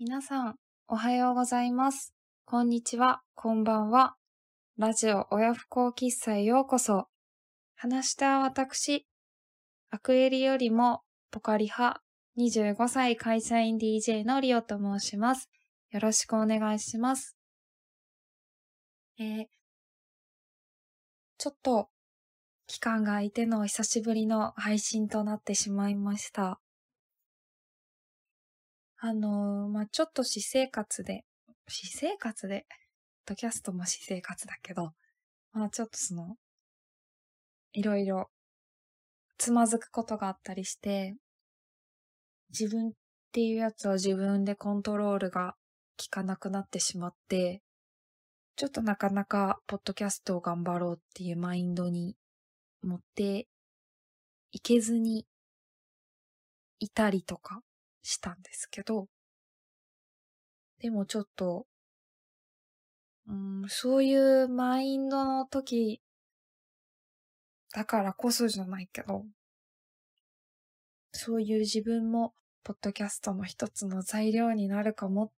皆さん、おはようございます。こんにちは、こんばんは。ラジオ親不孝喫茶へようこそ。話した私、アクエリよりもポカリ派25歳会社員 DJ のリオと申します。よろしくお願いします。えー、ちょっと期間が空いての久しぶりの配信となってしまいました。あのーまあ、ちょっと私生活で、私生活で、ポッドキャストも私生活だけど、まあちょっとその、いろいろつまずくことがあったりして、自分っていうやつは自分でコントロールが効かなくなってしまって、ちょっとなかなかポッドキャストを頑張ろうっていうマインドに持っていけずにいたりとかしたんですけど、でもちょっと、うん、そういうマインドの時だからこそじゃないけど、そういう自分もポッドキャストの一つの材料になるかもっ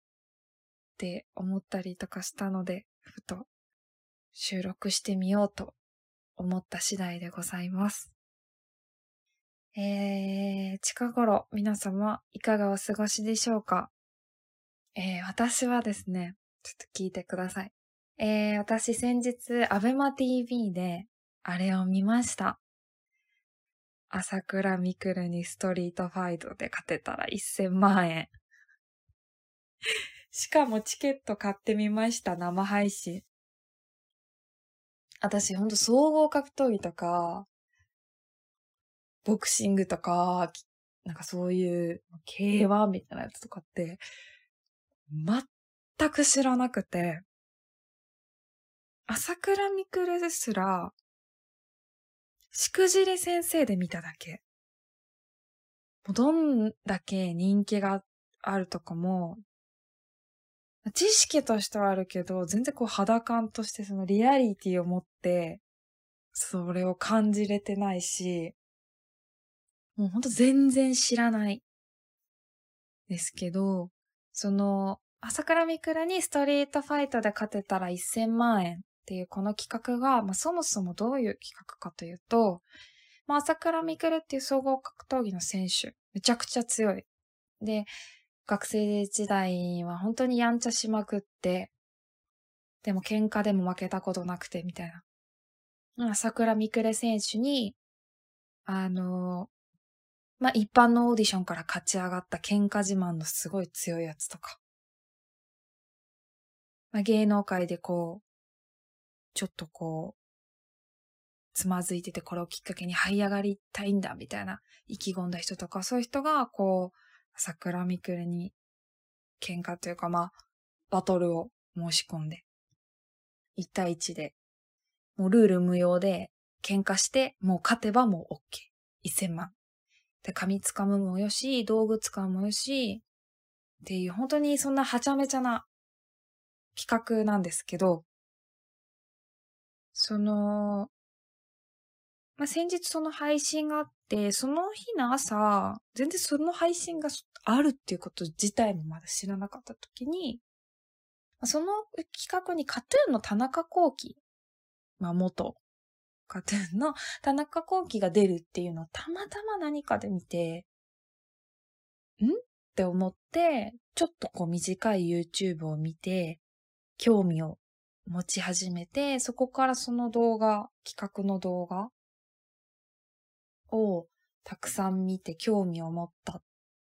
て思ったりとかしたので、ふと収録してみようと思った次第でございます。えー、近頃皆様いかがお過ごしでしょうか？えー、私はですね、ちょっと聞いてください。えー、私先日、アベマ TV であれを見ました。朝倉未来にストリートファイトで勝てたら1000万円。しかもチケット買ってみました、生配信。私ほんと総合格闘技とか、ボクシングとか、なんかそういう K1 みたいなやつとかって、全く知らなくて、朝倉未来ですら、しくじり先生で見ただけ。もうどんだけ人気があるとかも、知識としてはあるけど、全然こう肌感としてそのリアリティを持って、それを感じれてないし、もうほんと全然知らない。ですけど、その、朝倉未来にストリートファイトで勝てたら1000万円っていうこの企画が、まあ、そもそもどういう企画かというと、まあ、朝倉未来っていう総合格闘技の選手、めちゃくちゃ強い。で、学生時代は本当にやんちゃしまくって、でも喧嘩でも負けたことなくて、みたいな。朝倉未来選手に、あの、まあ、一般のオーディションから勝ち上がった喧嘩自慢のすごい強いやつとか。まあ、芸能界でこう、ちょっとこう、つまずいててこれをきっかけに這い上がりたいんだみたいな意気込んだ人とか、そういう人がこう、桜みくるに喧嘩というかまあ、バトルを申し込んで、1対1で、もうルール無用で喧嘩して、もう勝てばもう OK。1000万。で、髪掴むもよし、道具掴むもよし、っていう本当にそんなはちゃめちゃな企画なんですけど、その、まあ、先日その配信があって、その日の朝、全然その配信があるっていうこと自体もまだ知らなかった時に、その企画にカトゥーンの田中幸喜、まあ元カトゥーンの田中幸喜が出るっていうのをたまたま何かで見て、ん？って思って、ちょっとこう短い YouTube を見て、興味を持ち始めて、そこからその動画、企画の動画をたくさん見て興味を持ったっ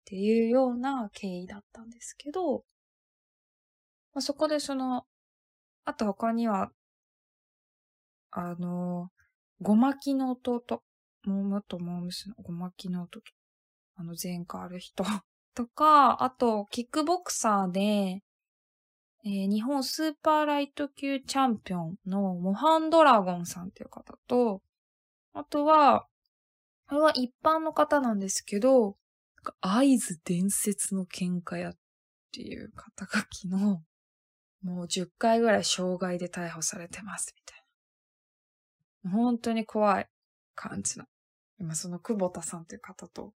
ていうような経緯だったんですけど、まあ、そこでその、あと他には、あの、ごまきの弟、もう元モームスのごまきの弟、あの前科ある人 とか、あと、キックボクサーで、えー日本スーパーライト級チャンピオンのモハンドラゴンさんっていう方と、あとは、これは一般の方なんですけど、合図伝説の喧嘩屋っていう肩書きの、もう10回ぐらい傷害で逮捕されてます、みたいな。本当に怖い感じの。今その久保田さんという方と、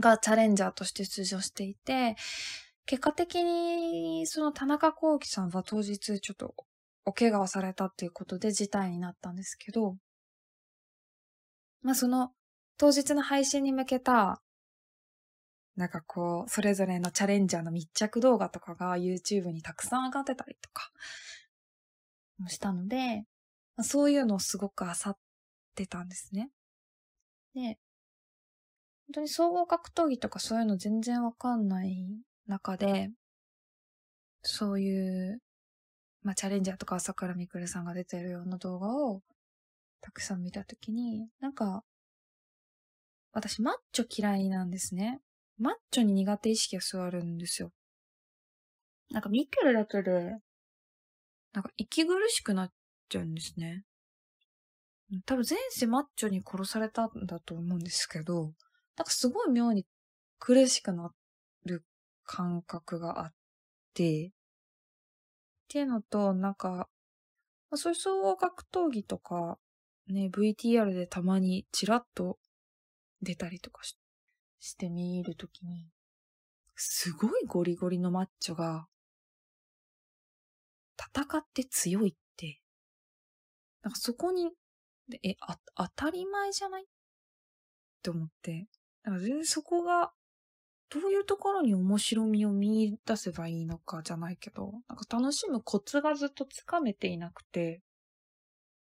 がチャレンジャーとして出場していて、結果的に、その田中幸喜さんは当日ちょっとお怪我をされたっていうことで事態になったんですけど、まあその当日の配信に向けた、なんかこう、それぞれのチャレンジャーの密着動画とかが YouTube にたくさん上がってたりとか、もしたので、そういうのをすごく漁ってたんですね。で、本当に総合格闘技とかそういうの全然わかんない中で、そういう、まあ、チャレンジャーとか朝倉みくるさんが出てるような動画をたくさん見たときに、なんか、私マッチョ嫌いなんですね。マッチョに苦手意識が座るんですよ。なんか見てるだけで、なんか息苦しくなっちゃうんですね。多分前世マッチョに殺されたんだと思うんですけど、なんかすごい妙に苦しくなる感覚があって、っていうのと、なんか、まあ、そういう総合格闘技とか、ね、VTR でたまにチラッと出たりとかししてみるときに、すごいゴリゴリのマッチョが、戦って強いって、なんかそこに、え、あ、当たり前じゃない？って思って、なんか全然そこがどういうところに面白みを見出せばいいのかじゃないけど、なんか楽しむコツがずっとつかめていなくて、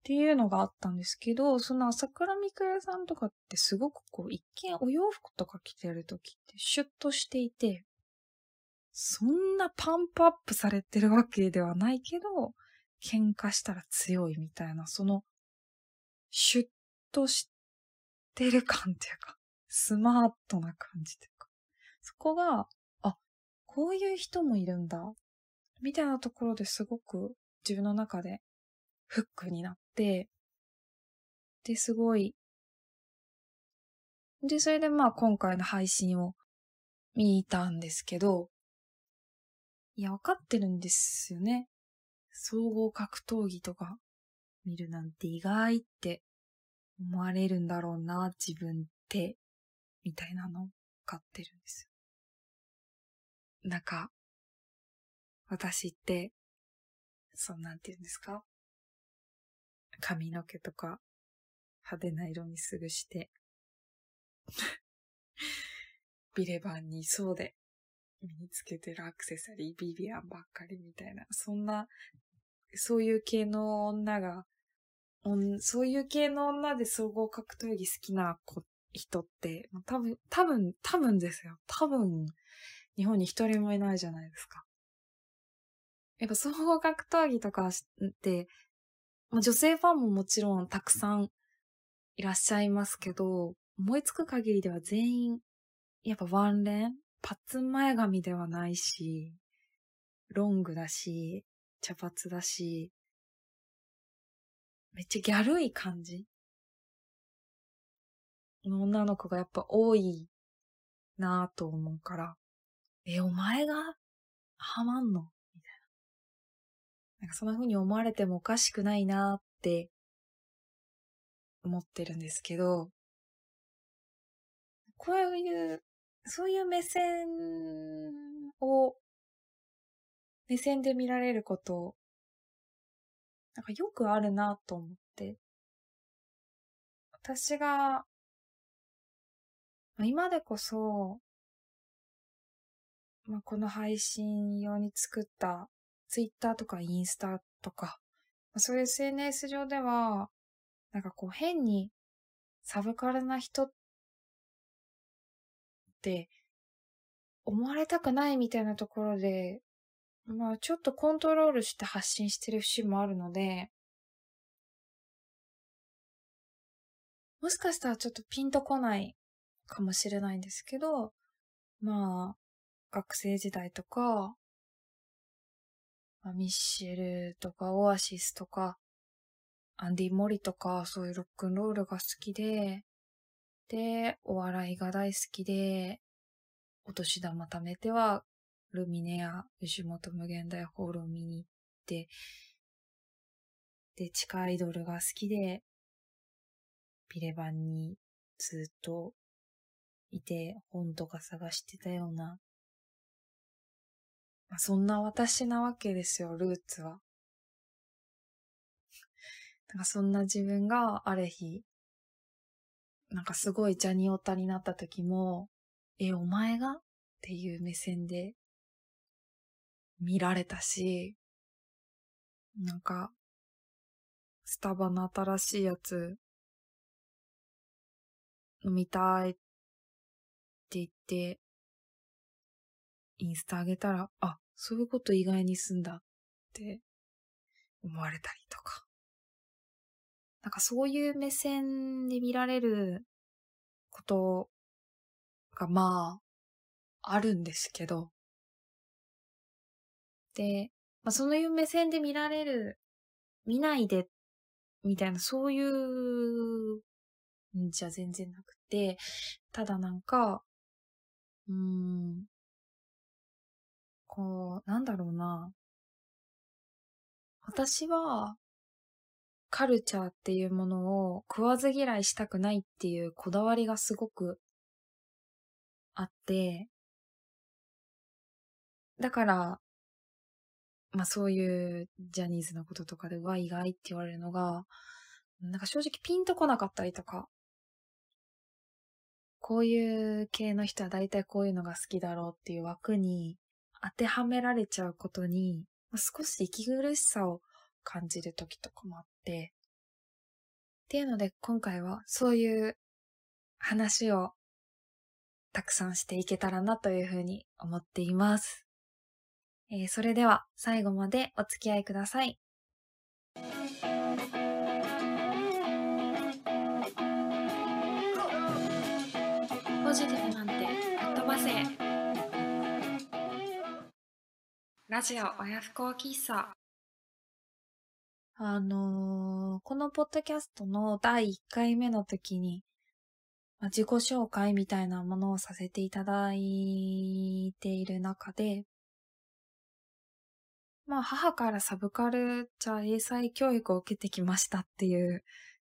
っていうのがあったんですけど、その朝倉未来さんとかってすごくこう、一見お洋服とか着てる時ってシュッとしていて、そんなパンプアップされてるわけではないけど、喧嘩したら強いみたいな、その、シュッとしてる感っていうか、スマートな感じというか、そこが、あ、こういう人もいるんだ、みたいなところですごく自分の中でフックになって、で、すごい、で、それでまあ今回の配信を見たんですけど、いや、わかってるんですよね。総合格闘技とか見るなんて意外って思われるんだろうな、自分って、みたいなのを買ってるんです。なんか、私って、そうなんて言うんですか？髪の毛とか派手な色にすぐして、ビレバンにそうで身につけてるアクセサリー、ビビアンばっかりみたいな、そんな、そういう系の女が、そういう系の女で総合格闘技好きな子人って、多分、多分、多分ですよ。多分、日本に一人もいないじゃないですか。やっぱ総合格闘技とかって、女性ファンももちろんたくさんいらっしゃいますけど、思いつく限りでは全員、やっぱワンレン？パッツン前髪ではないし、ロングだし、茶髪だし、めっちゃギャルい感じ。の女の子がやっぱ多いなぁと思うから、え、お前がハマんの？みたいな。なんかそんな風に思われてもおかしくないなぁって思ってるんですけど、こういう、そういう目線を、目線で見られること、なんかよくあるなと思って、私が今でこそ、まあ、この配信用に作ったツイッターとかインスタとか、まあ、そういう SNS 上では、なんかこう変にサブカルな人って思われたくないみたいなところで、まあちょっとコントロールして発信してる節もあるので、もしかしたらちょっとピンとこないかもしれないんですけど、まあ、学生時代とか、まあ、ミッシェルとかオアシスとか、アンディ・モリとか、そういうロックンロールが好きで、で、お笑いが大好きで、お年玉貯めては、ルミネや吉本無限大ホールを見に行って、で、地下アイドルが好きで、ビレバンにずっといて本とか探してたようなまあ、そんな私なわけですよ、ルーツは。なんかそんな自分がある日、なんかすごいジャニオタになった時も、え、お前が？っていう目線で見られたし、なんか、スタバの新しいやつ飲みたいって言って、インスタ上げたら、あ、そういうこと意外にすんだって思われたりとか。なんかそういう目線で見られることがまあ、あるんですけど。で、まあそういう目線で見られる、見ないで、みたいなそういうんじゃ全然なくて、ただなんか、うーん、こう、なんだろうな。私は、カルチャーっていうものを食わず嫌いしたくないっていうこだわりがすごくあって、だから、まあそういうジャニーズのこととかで、は意外って言われるのが、なんか正直ピンとこなかったりとか、こういう系の人は大体こういうのが好きだろうっていう枠に当てはめられちゃうことに、少し息苦しさを感じる時とかもあって、っていうので今回はそういう話をたくさんしていけたらなというふうに思っています。えー、それでは最後までお付き合いください。ポジティブなんて吹っ飛ばせラジオ親不孝喫茶あのー、このポッドキャストの第1回目の時に、まあ、自己紹介みたいなものをさせていただいている中で、まあ母からサブカルチャー英才教育を受けてきましたっていう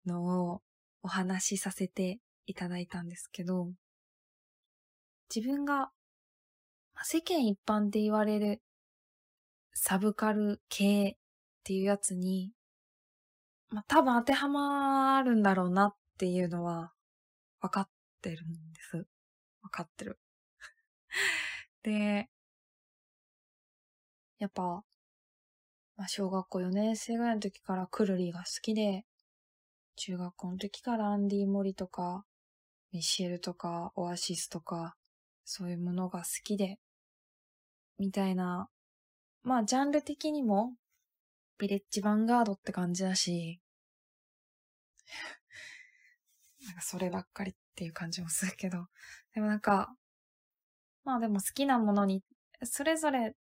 のをお話しさせていただいたんですけど、自分が世間一般で言われるサブカル系っていうやつに、まあ、多分当てはまるんだろうなっていうのは分かってるんです。分かってる。で、やっぱ、まあ、小学校4年生ぐらいの時からクルリーが好きで、中学校の時からアンディ・モリとか、ミシェルとか、オアシスとか、そういうものが好きで、みたいな、まあジャンル的にも、ビレッジヴァンガードって感じだし、なんかそればっかりっていう感じもするけど、でもなんか、まあでも好きなものに、それぞれ、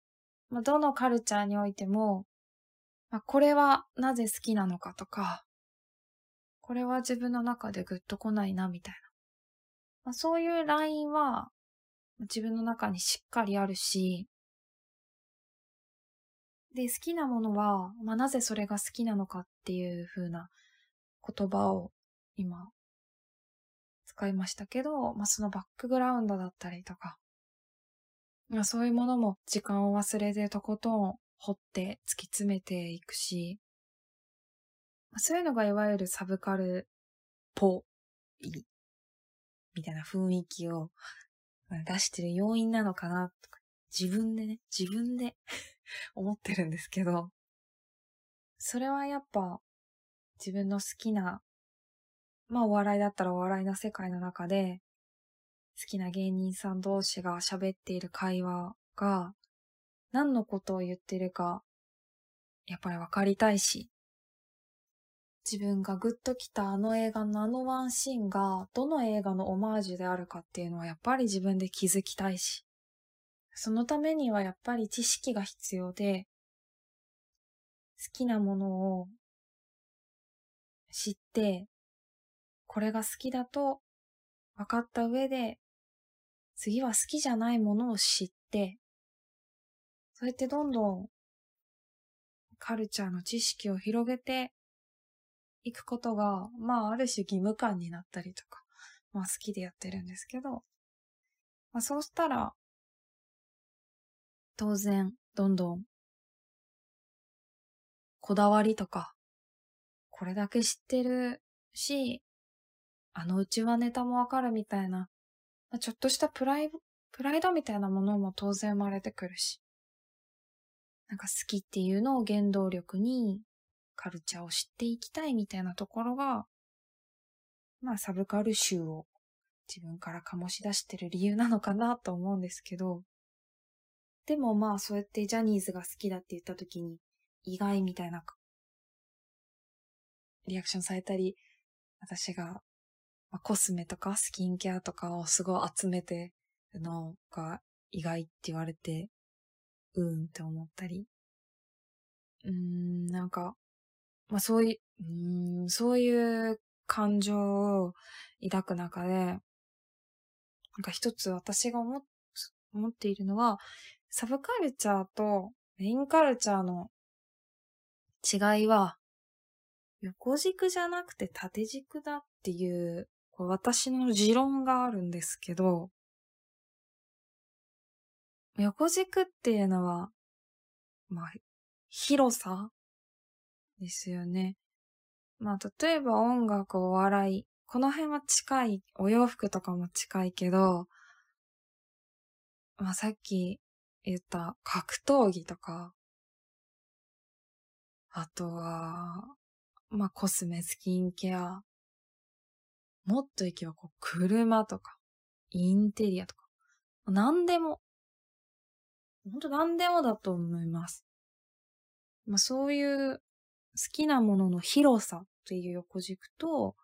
まあ、どのカルチャーにおいても、あ、これはなぜ好きなのかとか、これは自分の中でグッと来ないなみたいな。まあ、そういうラインは、自分の中にしっかりあるし、で、好きなものは、まあ、なぜそれが好きなのかっていう風な言葉を今使いましたけど、まあ、そのバックグラウンドだったりとか、まあ、そういうものも時間を忘れてとことん掘って突き詰めていくし、そういうのがいわゆるサブカルっぽいみたいな雰囲気を出してる要因なのかなとか、自分でね、自分で 思ってるんですけど、それはやっぱ自分の好きな、まあお笑いだったらお笑いの世界の中で、好きな芸人さん同士が喋っている会話が、何のことを言ってるか、やっぱり分かりたいし、自分がグッときたあの映画のあのワンシーンがどの映画のオマージュであるかっていうのはやっぱり自分で気づきたいし、そのためにはやっぱり知識が必要で、好きなものを知って、これが好きだと分かった上で、次は好きじゃないものを知って、そうやってどんどんカルチャーの知識を広げて行くことが、まあ、ある種義務感になったりとか、まあ、好きでやってるんですけど、まあ、そうしたら、当然、どんどん、こだわりとか、これだけ知ってるし、あのうちはネタもわかるみたいな、ちょっとしたプライ、プライドみたいなものも当然生まれてくるし、なんか好きっていうのを原動力にカルチャーを知っていきたいみたいなところが、まあサブカル集を自分から醸し出してる理由なのかなと思うんですけど、でもまあそうやってジャニーズが好きだって言った時に意外みたいなリアクションされたり、私が、コスメとかスキンケアとかをすごい集めてるのが意外って言われて、うーんって思ったり。うーん、なんか、まあそういう、うん、そういう感情を抱く中で、なんか一つ私が思思っているのは、サブカルチャーとメインカルチャーの違いは、横軸じゃなくて縦軸だっていう、こう私の持論があるんですけど、横軸っていうのは、まあ、広さ？ですよね。まあ、例えば音楽、お笑い、この辺は近い、お洋服とかも近いけど、まあさっき言った格闘技とか、あとは、まあコスメ、スキンケア、もっといけばこう車とか、インテリアとか、何でも、ほんと何でもだと思います。まあそういう好きなものの広さっていう横軸と、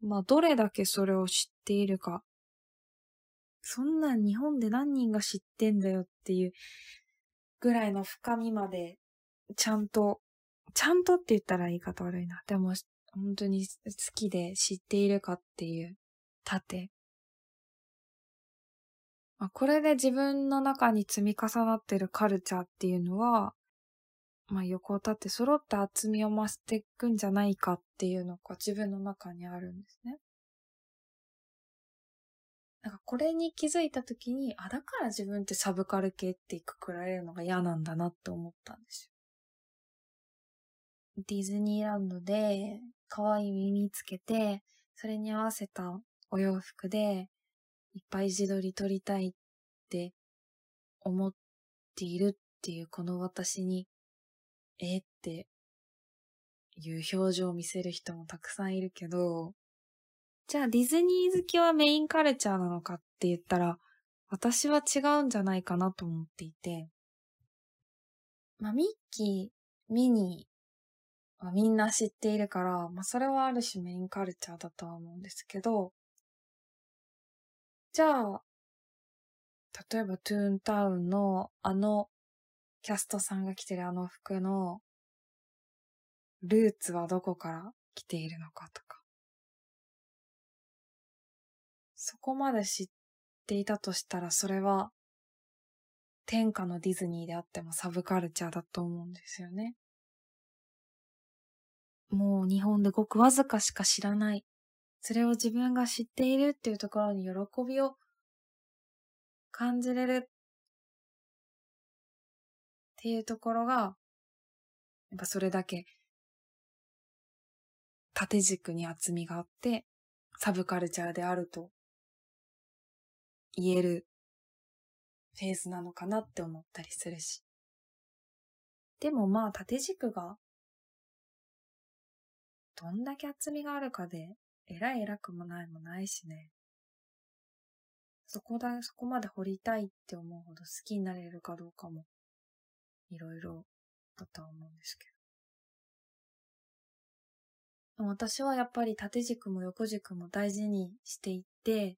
まあどれだけそれを知っているかそんな日本で何人が知ってんだよっていうぐらいの深みまで、ちゃんと、ちゃんとって言ったら言い方悪いな。でも、本当に好きで知っているかっていう盾。まあ、これで自分の中に積み重なってるカルチャーっていうのは、まあ、横を立って揃った厚みを増していくんじゃないかっていうのが自分の中にあるんですね。なんかこれに気づいた時に、あ、だから自分ってサブカル系ってくくられるのが嫌なんだなって思ったんですよ。ディズニーランドで可愛い耳つけて、それに合わせたお洋服でいっぱい自撮り撮りたいって思っているっていうこの私に、えっていう表情を見せる人もたくさんいるけど、じゃあディズニー好きはメインカルチャーなのかって言ったら、私は違うんじゃないかなと思っていて、まあ、ミッキー、ミニーはみんな知っているから、まあ、それはある種メインカルチャーだとは思うんですけど、じゃあ、例えばトゥーンタウンのあのキャストさんが着てるあの服のルーツはどこから来ているのかとか、そこまで知っていたとしたら、それは、天下のディズニーであってもサブカルチャーだと思うんですよね。もう日本でごくわずかしか知らない。それを自分が知っているっていうところに喜びを感じれるっていうところが、やっぱそれだけ縦軸に厚みがあって、サブカルチャーであると言えるフェーズなのかなって思ったりするし。でもまあ縦軸がどんだけ厚みがあるかで偉い偉くもないもないしね。そこだ、そこまで掘りたいって思うほど好きになれるかどうかもいろいろだとは思うんですけど。私はやっぱり縦軸も横軸も大事にしていて、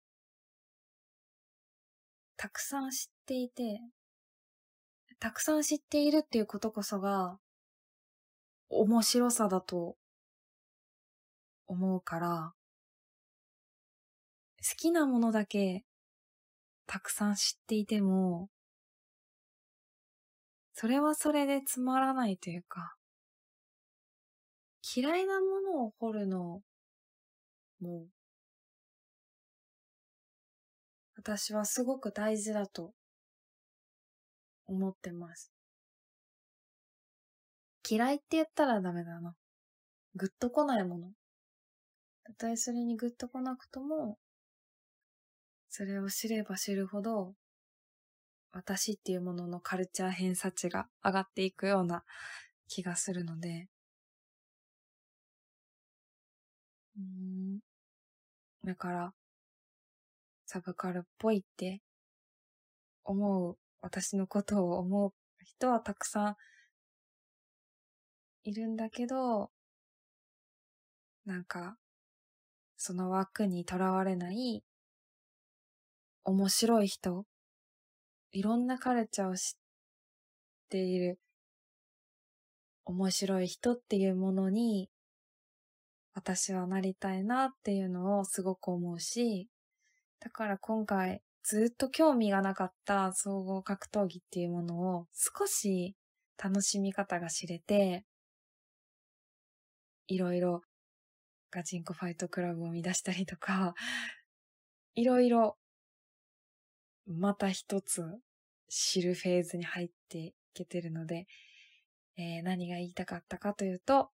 たくさん知っていて、たくさん知っているっていうことこそが、面白さだと思うから、好きなものだけたくさん知っていても、それはそれでつまらないというか、嫌いなものを掘るのも私はすごく大事だと思ってます。嫌いって言ったらダメだな。ぐっと来ないもの。たとえそれにぐっと来なくとも、それを知れば知るほど、私っていうもののカルチャー偏差値が上がっていくような気がするので、うん。だから、サブカルっぽいって思う、私のことを思う人はたくさんいるんだけど、なんか、その枠にとらわれない、面白い人、いろんなカルチャーを知っている、面白い人っていうものに、私はなりたいなっていうのをすごく思うし、だから今回ずっと興味がなかった総合格闘技っていうものを少し楽しみ方が知れて、いろいろガチンコファイトクラブを生み出したりとか、いろいろまた一つ知るフェーズに入っていけてるので、えー、何が言いたかったかというと、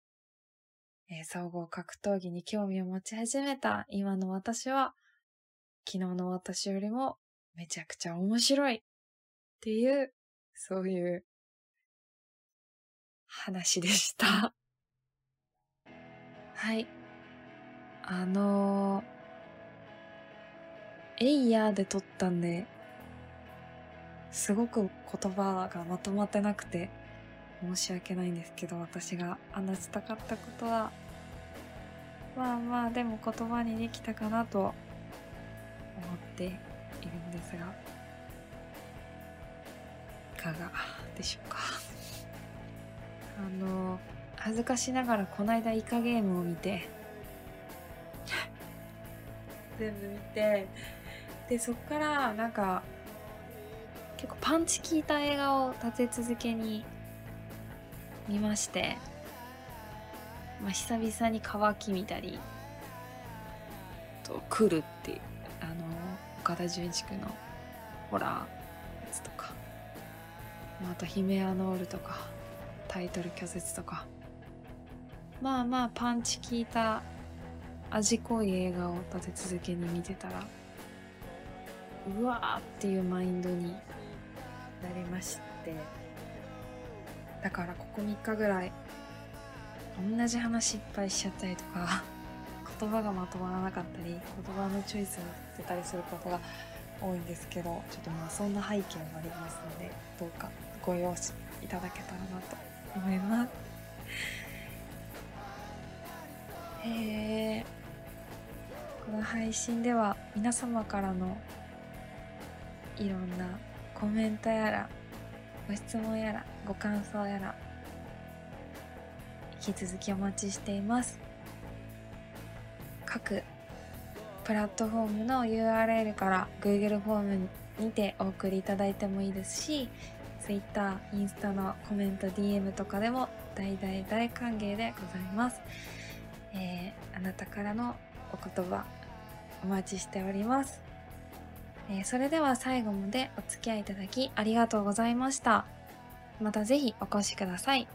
えー、総合格闘技に興味を持ち始めた今の私は、昨日の私よりもめちゃくちゃ面白いっていう、そういう話でした。はい。あのー、エイヤーで撮ったんで、すごく言葉がまとまってなくて、申し訳ないんですけど、私が話したかったことは、まあまあ、でも言葉にできたかなと思っているんですが、いかがでしょうか。あの、恥ずかしながらこないだイカゲームを見て、全部見て、で、そっからなんか、結構パンチ効いた映画を立て続けに見まして、まあ、久々に乾き見たり、と、来るっていう、あの、岡田准一君のホラーやつとか、まあ、あと、ヒメアノールとか、タイトル拒絶とか、まあまあパンチ効いた味濃い映画を立て続けに見てたら、うわーっていうマインドになりまして、だからここ3日ぐらい、同じ話いっぱいしちゃったりとか、言葉がまとまらなかったり、言葉のチョイスをしてたりすることが多いんですけど、ちょっとまあそんな背景もありますので、どうかご容赦いただけたらなと思います。へえこの配信では皆様からのいろんなコメントやらご質問やらご感想やら引き続きお待ちしています。各プラットフォームの URL から Google フォームにてお送りいただいてもいいですし Twitter、インスタのコメント DM とかでも大大大歓迎でございます、えー、あなたからのお言葉お待ちしておりますえー、それでは最後までお付き合いいただきありがとうございました。また是非お越しください。